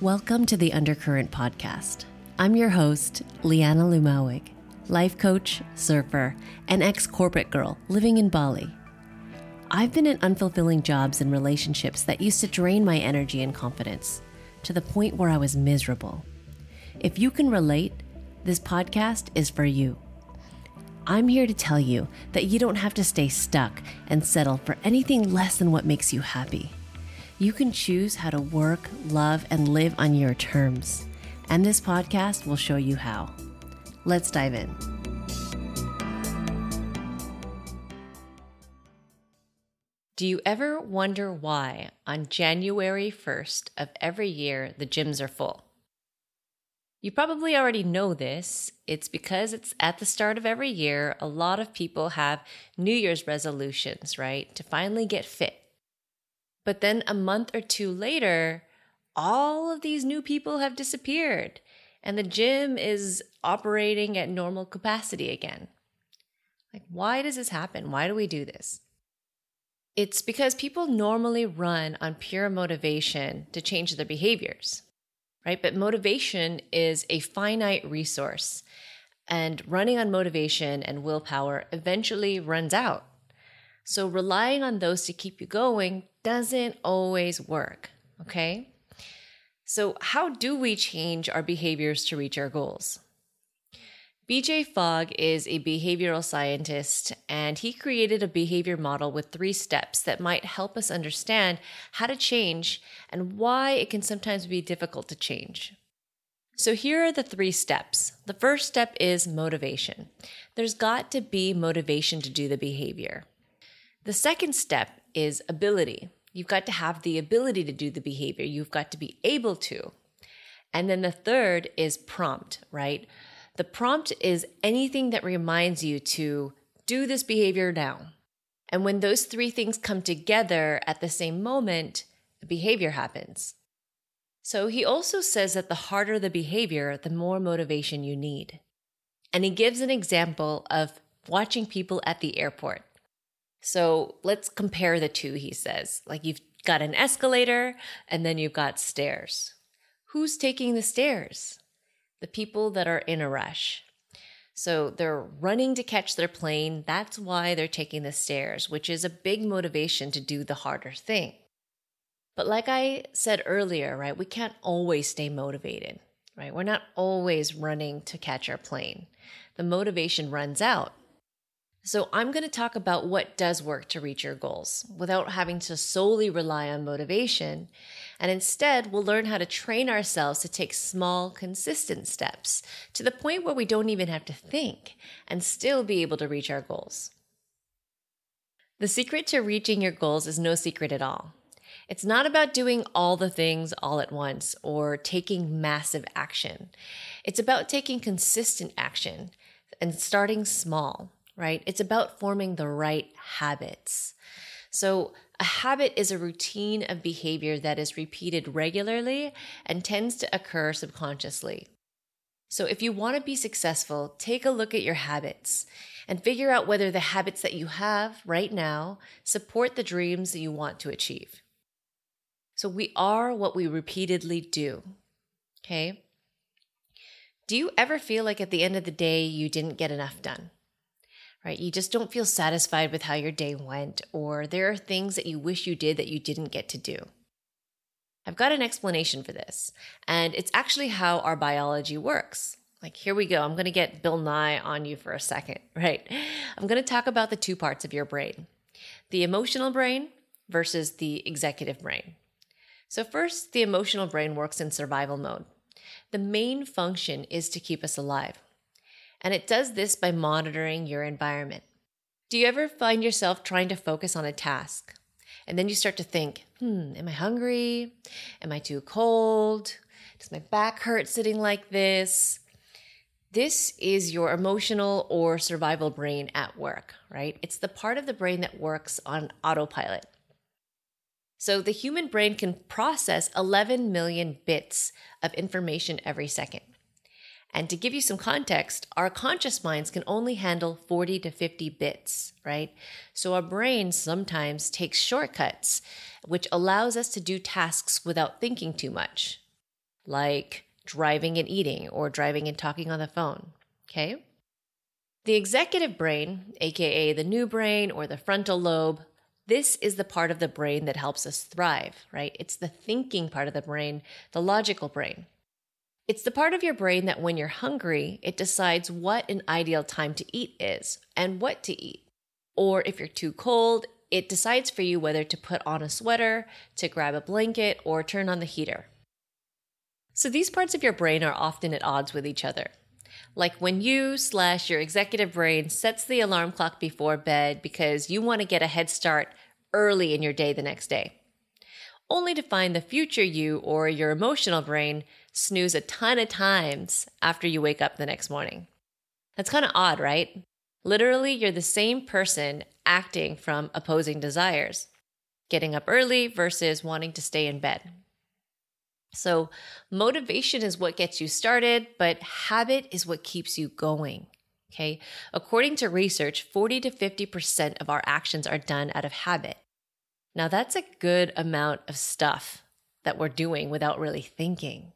Welcome to the Undercurrent Podcast. I'm your host, Liana Lumawig, life coach, surfer, and ex corporate girl living in Bali. I've been in unfulfilling jobs and relationships that used to drain my energy and confidence to the point where I was miserable. If you can relate, this podcast is for you. I'm here to tell you that you don't have to stay stuck and settle for anything less than what makes you happy. You can choose how to work, love, and live on your terms. And this podcast will show you how. Let's dive in. Do you ever wonder why on January 1st of every year the gyms are full? You probably already know this. It's because it's at the start of every year, a lot of people have New Year's resolutions, right? To finally get fit. But then a month or two later, all of these new people have disappeared and the gym is operating at normal capacity again. Like, why does this happen? Why do we do this? It's because people normally run on pure motivation to change their behaviors, right? But motivation is a finite resource, and running on motivation and willpower eventually runs out. So relying on those to keep you going doesn't always work, okay? So, how do we change our behaviors to reach our goals? BJ Fogg is a behavioral scientist, and he created a behavior model with three steps that might help us understand how to change and why it can sometimes be difficult to change. So, here are the three steps. The first step is motivation. There's got to be motivation to do the behavior. The second step is ability. You've got to have the ability to do the behavior, you've got to be able to. And then the third is prompt, right? The prompt is anything that reminds you to do this behavior now. And when those three things come together at the same moment, the behavior happens. So he also says that the harder the behavior, the more motivation you need. And he gives an example of watching people at the airport. So let's compare the two, he says. Like you've got an escalator and then you've got stairs. Who's taking the stairs? The people that are in a rush. So they're running to catch their plane. That's why they're taking the stairs, which is a big motivation to do the harder thing. But like I said earlier, right, we can't always stay motivated, right? We're not always running to catch our plane. The motivation runs out. So, I'm going to talk about what does work to reach your goals without having to solely rely on motivation. And instead, we'll learn how to train ourselves to take small, consistent steps to the point where we don't even have to think and still be able to reach our goals. The secret to reaching your goals is no secret at all. It's not about doing all the things all at once or taking massive action. It's about taking consistent action and starting small right? It's about forming the right habits. So, a habit is a routine of behavior that is repeated regularly and tends to occur subconsciously. So, if you want to be successful, take a look at your habits and figure out whether the habits that you have right now support the dreams that you want to achieve. So, we are what we repeatedly do. Okay? Do you ever feel like at the end of the day you didn't get enough done? Right? You just don't feel satisfied with how your day went, or there are things that you wish you did that you didn't get to do. I've got an explanation for this, and it's actually how our biology works. Like, here we go. I'm going to get Bill Nye on you for a second, right? I'm going to talk about the two parts of your brain the emotional brain versus the executive brain. So, first, the emotional brain works in survival mode. The main function is to keep us alive and it does this by monitoring your environment. Do you ever find yourself trying to focus on a task? And then you start to think, hmm, am I hungry? Am I too cold? Does my back hurt sitting like this? This is your emotional or survival brain at work, right? It's the part of the brain that works on autopilot. So the human brain can process 11 million bits of information every second. And to give you some context, our conscious minds can only handle 40 to 50 bits, right? So our brain sometimes takes shortcuts, which allows us to do tasks without thinking too much. like driving and eating or driving and talking on the phone. Okay? The executive brain, aka the new brain or the frontal lobe, this is the part of the brain that helps us thrive, right? It's the thinking part of the brain, the logical brain. It's the part of your brain that when you're hungry, it decides what an ideal time to eat is and what to eat. Or if you're too cold, it decides for you whether to put on a sweater, to grab a blanket, or turn on the heater. So these parts of your brain are often at odds with each other. Like when you slash your executive brain sets the alarm clock before bed because you want to get a head start early in your day the next day, only to find the future you or your emotional brain snooze a ton of times after you wake up the next morning. That's kind of odd, right? Literally, you're the same person acting from opposing desires, getting up early versus wanting to stay in bed. So, motivation is what gets you started, but habit is what keeps you going. Okay. According to research, 40 to 50% of our actions are done out of habit. Now, that's a good amount of stuff that we're doing without really thinking.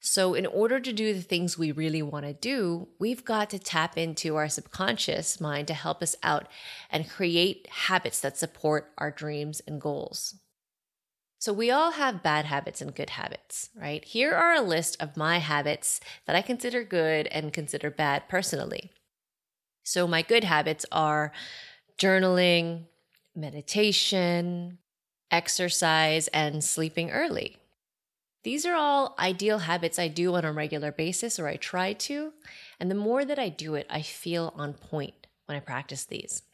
So, in order to do the things we really want to do, we've got to tap into our subconscious mind to help us out and create habits that support our dreams and goals. So, we all have bad habits and good habits, right? Here are a list of my habits that I consider good and consider bad personally. So, my good habits are journaling, meditation, exercise, and sleeping early. These are all ideal habits I do on a regular basis, or I try to. And the more that I do it, I feel on point when I practice these.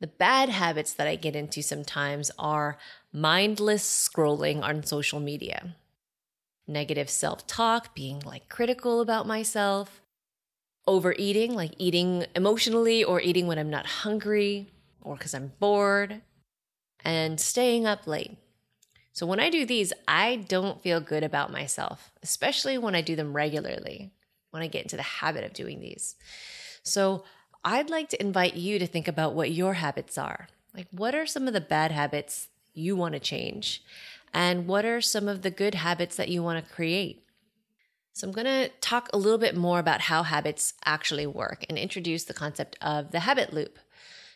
The bad habits that I get into sometimes are mindless scrolling on social media, negative self talk, being like critical about myself, overeating, like eating emotionally or eating when I'm not hungry or because I'm bored, and staying up late. So when I do these, I don't feel good about myself, especially when I do them regularly, when I get into the habit of doing these. So I'd like to invite you to think about what your habits are. Like, what are some of the bad habits you want to change? And what are some of the good habits that you want to create? So, I'm going to talk a little bit more about how habits actually work and introduce the concept of the habit loop.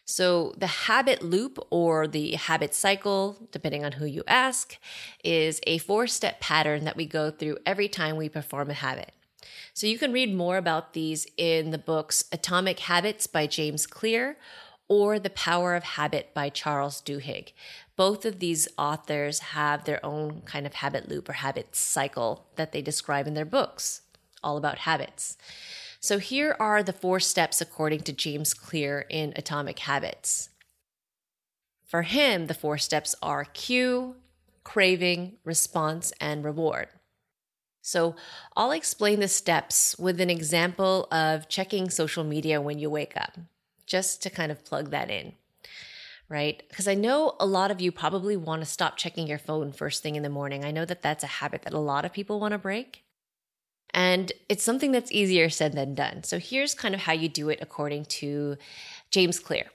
So, the habit loop or the habit cycle, depending on who you ask, is a four step pattern that we go through every time we perform a habit. So you can read more about these in the books Atomic Habits by James Clear or The Power of Habit by Charles Duhigg. Both of these authors have their own kind of habit loop or habit cycle that they describe in their books, all about habits. So here are the four steps according to James Clear in Atomic Habits. For him, the four steps are cue, craving, response, and reward. So I'll explain the steps with an example of checking social media when you wake up, just to kind of plug that in, right? Because I know a lot of you probably want to stop checking your phone first thing in the morning. I know that that's a habit that a lot of people want to break. And it's something that's easier said than done. So here's kind of how you do it according to James Clear.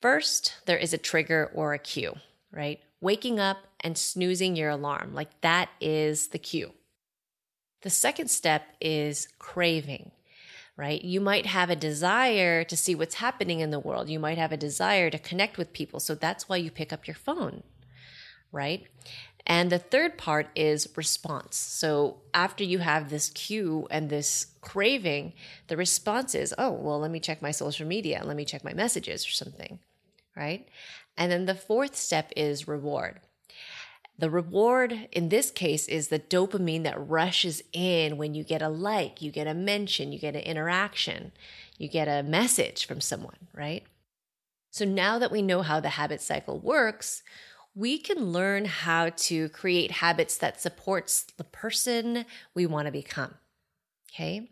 First, there is a trigger or a cue, right? Waking up and snoozing your alarm, like that is the cue. The second step is craving, right? You might have a desire to see what's happening in the world. You might have a desire to connect with people. So that's why you pick up your phone, right? And the third part is response. So after you have this cue and this craving, the response is, oh, well, let me check my social media, let me check my messages or something, right? And then the fourth step is reward. The reward in this case is the dopamine that rushes in when you get a like, you get a mention, you get an interaction, you get a message from someone, right? So now that we know how the habit cycle works, we can learn how to create habits that supports the person we want to become. Okay?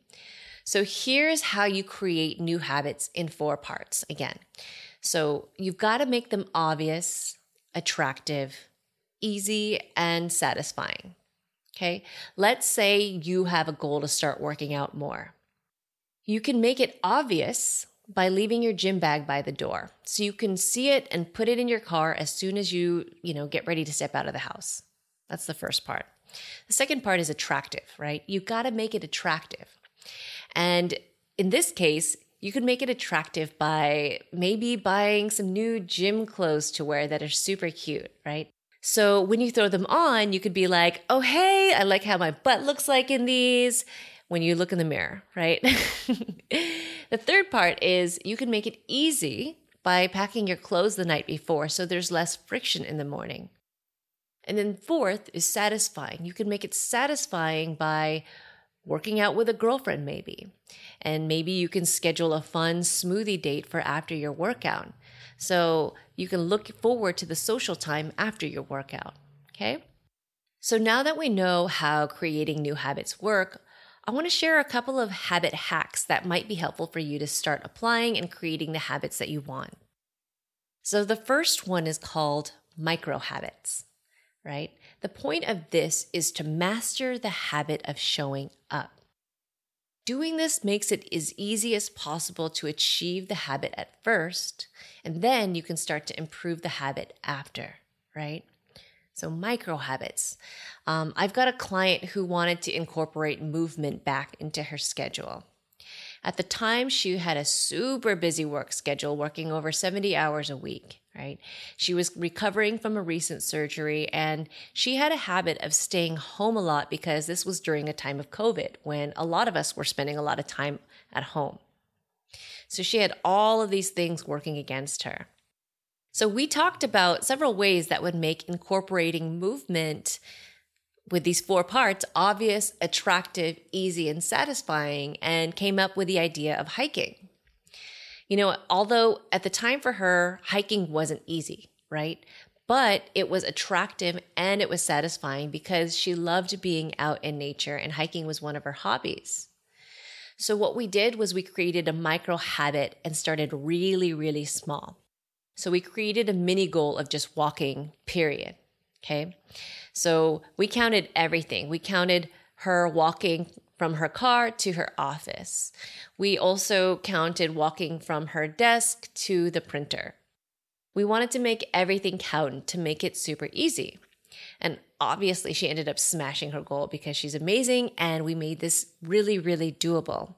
So here's how you create new habits in four parts again. So you've got to make them obvious, attractive, easy, and satisfying. Okay, let's say you have a goal to start working out more. You can make it obvious by leaving your gym bag by the door so you can see it and put it in your car as soon as you, you know, get ready to step out of the house. That's the first part. The second part is attractive, right? You got to make it attractive. And in this case, you could make it attractive by maybe buying some new gym clothes to wear that are super cute, right? So when you throw them on, you could be like, oh, hey, I like how my butt looks like in these when you look in the mirror, right? the third part is you can make it easy by packing your clothes the night before so there's less friction in the morning. And then fourth is satisfying. You can make it satisfying by working out with a girlfriend, maybe. And maybe you can schedule a fun smoothie date for after your workout. So you can look forward to the social time after your workout. Okay? So now that we know how creating new habits work, I want to share a couple of habit hacks that might be helpful for you to start applying and creating the habits that you want. So the first one is called micro habits right? The point of this is to master the habit of showing up. Doing this makes it as easy as possible to achieve the habit at first, and then you can start to improve the habit after, right? So, micro habits. Um, I've got a client who wanted to incorporate movement back into her schedule. At the time, she had a super busy work schedule, working over 70 hours a week, right? She was recovering from a recent surgery and she had a habit of staying home a lot because this was during a time of COVID when a lot of us were spending a lot of time at home. So she had all of these things working against her. So we talked about several ways that would make incorporating movement with these four parts obvious, attractive, easy, and satisfying, and came up with the idea of hiking. You know, although at the time for her, hiking wasn't easy, right? But it was attractive and it was satisfying because she loved being out in nature, and hiking was one of her hobbies. So, what we did was we created a micro habit and started really, really small. So, we created a mini goal of just walking, period. Okay. So we counted everything. We counted her walking from her car to her office. We also counted walking from her desk to the printer. We wanted to make everything count to make it super easy. And obviously, she ended up smashing her goal because she's amazing and we made this really, really doable.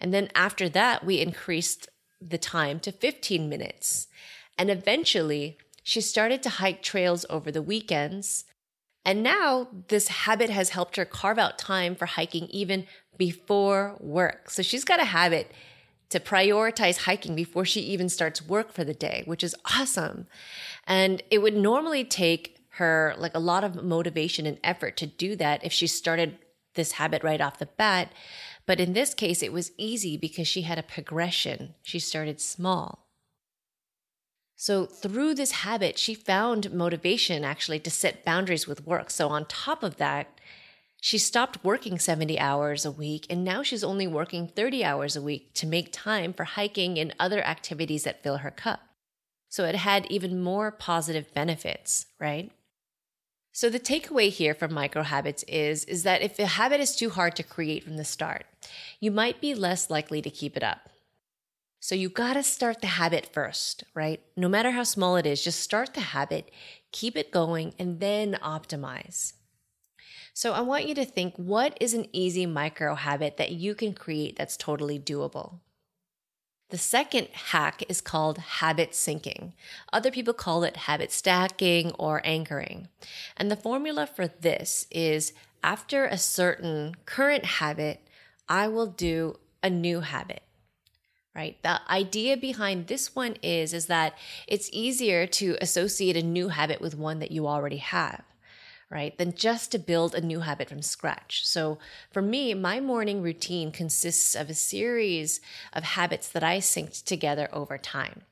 And then after that, we increased the time to 15 minutes. And eventually, she started to hike trails over the weekends and now this habit has helped her carve out time for hiking even before work. So she's got a habit to prioritize hiking before she even starts work for the day, which is awesome. And it would normally take her like a lot of motivation and effort to do that if she started this habit right off the bat. But in this case, it was easy because she had a progression. She started small. So, through this habit, she found motivation actually to set boundaries with work. So, on top of that, she stopped working 70 hours a week and now she's only working 30 hours a week to make time for hiking and other activities that fill her cup. So, it had even more positive benefits, right? So the takeaway here from micro habits is is that if a habit is too hard to create from the start, you might be less likely to keep it up. So you got to start the habit first, right? No matter how small it is, just start the habit, keep it going, and then optimize. So I want you to think what is an easy micro habit that you can create that's totally doable? The second hack is called habit syncing. Other people call it habit stacking or anchoring. And the formula for this is after a certain current habit, I will do a new habit right? The idea behind this one is is that it's easier to associate a new habit with one that you already have right than just to build a new habit from scratch. So for me my morning routine consists of a series of habits that i synced together over time.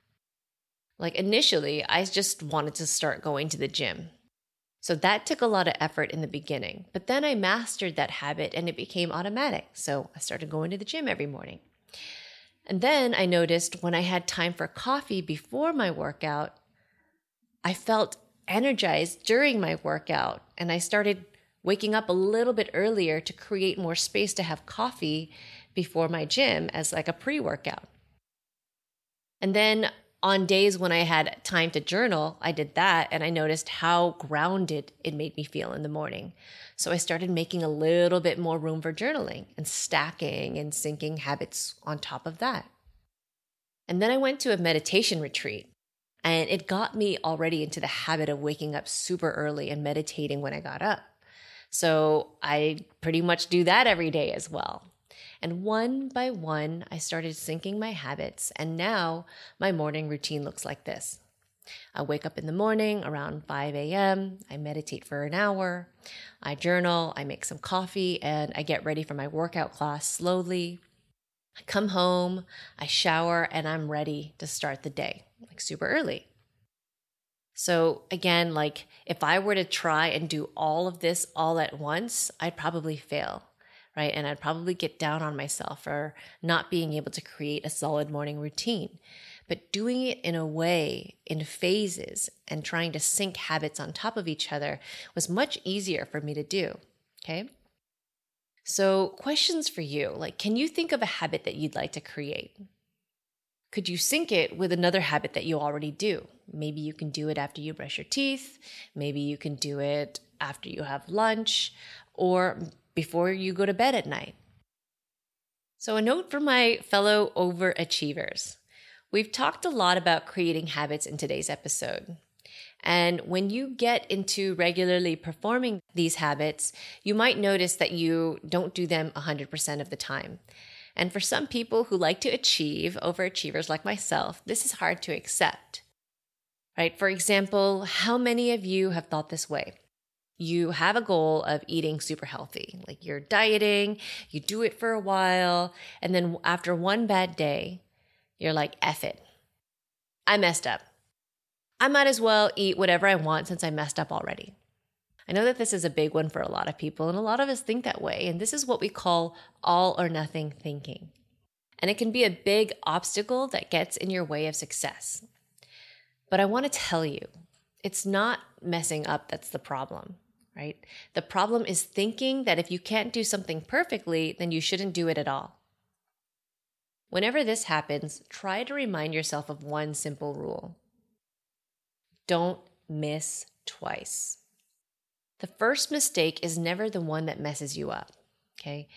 Like initially i just wanted to start going to the gym. So that took a lot of effort in the beginning but then i mastered that habit and it became automatic. So i started going to the gym every morning and then I noticed when I had time for coffee before my workout, I felt energized during my workout. And I started waking up a little bit earlier to create more space to have coffee before my gym as like a pre workout. And then on days when I had time to journal, I did that and I noticed how grounded it made me feel in the morning. So I started making a little bit more room for journaling and stacking and syncing habits on top of that. And then I went to a meditation retreat and it got me already into the habit of waking up super early and meditating when I got up. So I pretty much do that every day as well. And one by one, I started syncing my habits. And now my morning routine looks like this I wake up in the morning around 5 a.m. I meditate for an hour. I journal. I make some coffee and I get ready for my workout class slowly. I come home, I shower, and I'm ready to start the day, like super early. So, again, like if I were to try and do all of this all at once, I'd probably fail right? And I'd probably get down on myself for not being able to create a solid morning routine. But doing it in a way, in phases, and trying to sync habits on top of each other was much easier for me to do. Okay. So, questions for you like, can you think of a habit that you'd like to create? Could you sync it with another habit that you already do? Maybe you can do it after you brush your teeth. Maybe you can do it after you have lunch. Or before you go to bed at night. So, a note for my fellow overachievers. We've talked a lot about creating habits in today's episode. And when you get into regularly performing these habits, you might notice that you don't do them 100% of the time. And for some people who like to achieve, overachievers like myself, this is hard to accept. Right? For example, how many of you have thought this way? You have a goal of eating super healthy. Like you're dieting, you do it for a while, and then after one bad day, you're like, F it. I messed up. I might as well eat whatever I want since I messed up already. I know that this is a big one for a lot of people, and a lot of us think that way. And this is what we call all or nothing thinking. And it can be a big obstacle that gets in your way of success. But I want to tell you, it's not messing up that's the problem right? The problem is thinking that if you can't do something perfectly, then you shouldn't do it at all. Whenever this happens, try to remind yourself of one simple rule don't miss twice. The first mistake is never the one that messes you up, okay?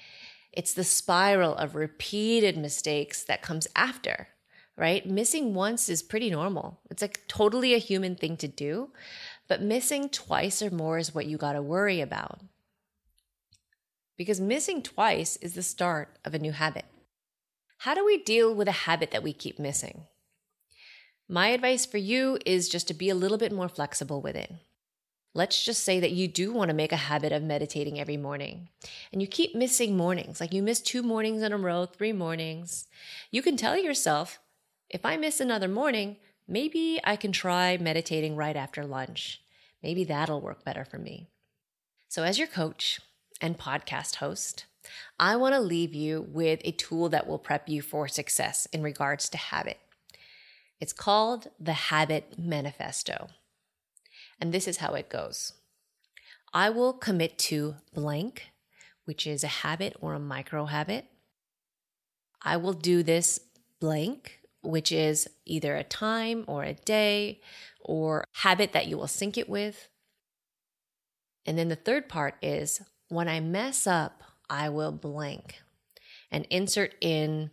It's the spiral of repeated mistakes that comes after, right? Missing once is pretty normal. It's like totally a human thing to do, but missing twice or more is what you got to worry about. Because missing twice is the start of a new habit. How do we deal with a habit that we keep missing? My advice for you is just to be a little bit more flexible with it. Let's just say that you do want to make a habit of meditating every morning and you keep missing mornings, like you miss two mornings in a row, three mornings. You can tell yourself, if I miss another morning, maybe I can try meditating right after lunch. Maybe that'll work better for me. So, as your coach and podcast host, I want to leave you with a tool that will prep you for success in regards to habit. It's called the Habit Manifesto. And this is how it goes I will commit to blank, which is a habit or a micro habit. I will do this blank, which is either a time or a day or habit that you will sync it with. And then the third part is when I mess up, I will blank and insert in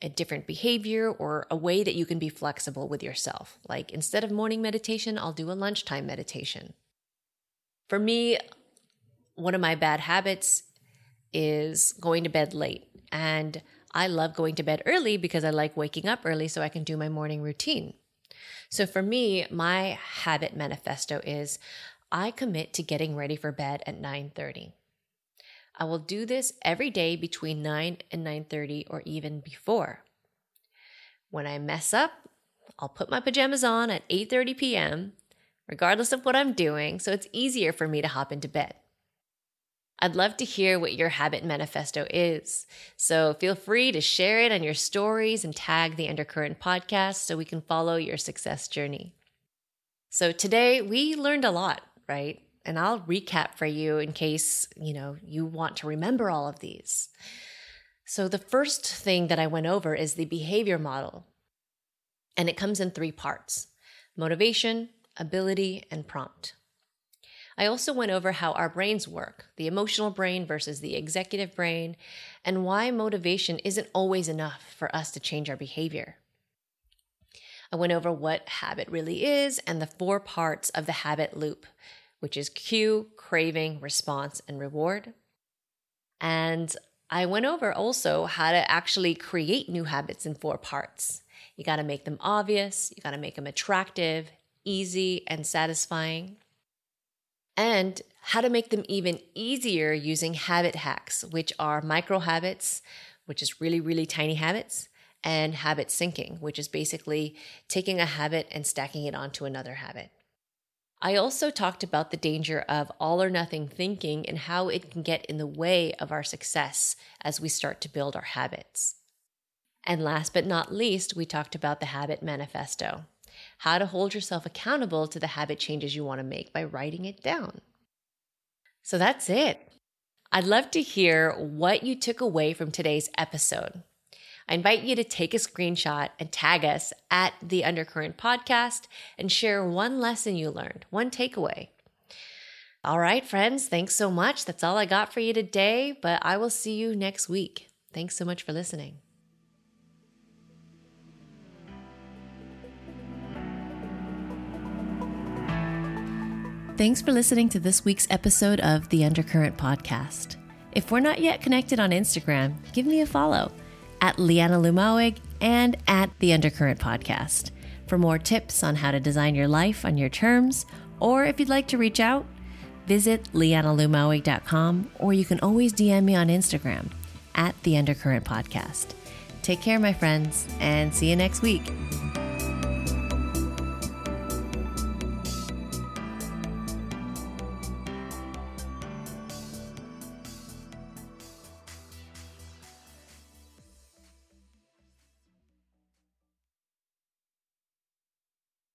a different behavior or a way that you can be flexible with yourself. Like instead of morning meditation, I'll do a lunchtime meditation. For me, one of my bad habits is going to bed late. And I love going to bed early because I like waking up early so I can do my morning routine. So for me, my habit manifesto is I commit to getting ready for bed at 9:30. I will do this every day between 9 and 9:30 or even before. When I mess up, I'll put my pajamas on at 8:30 p.m. regardless of what I'm doing, so it's easier for me to hop into bed. I'd love to hear what your habit manifesto is. So feel free to share it on your stories and tag the Undercurrent podcast so we can follow your success journey. So today we learned a lot, right? And I'll recap for you in case, you know, you want to remember all of these. So the first thing that I went over is the behavior model. And it comes in three parts motivation, ability, and prompt. I also went over how our brains work the emotional brain versus the executive brain, and why motivation isn't always enough for us to change our behavior. I went over what habit really is and the four parts of the habit loop, which is cue, craving, response, and reward. And I went over also how to actually create new habits in four parts. You got to make them obvious, you got to make them attractive, easy, and satisfying. And how to make them even easier using habit hacks, which are micro habits, which is really, really tiny habits, and habit syncing, which is basically taking a habit and stacking it onto another habit. I also talked about the danger of all or nothing thinking and how it can get in the way of our success as we start to build our habits. And last but not least, we talked about the habit manifesto how to hold yourself accountable to the habit changes you want to make by writing it down. So that's it. I'd love to hear what you took away from today's episode. I invite you to take a screenshot and tag us at the Undercurrent Podcast and share one lesson you learned, one takeaway. All right, friends, thanks so much. That's all I got for you today, but I will see you next week. Thanks so much for listening. Thanks for listening to this week's episode of the Undercurrent Podcast. If we're not yet connected on Instagram, give me a follow at Liana Lumawig and at the Undercurrent Podcast for more tips on how to design your life on your terms, or if you'd like to reach out, visit lianalumawig.com or you can always DM me on Instagram at the Undercurrent Podcast. Take care, my friends, and see you next week.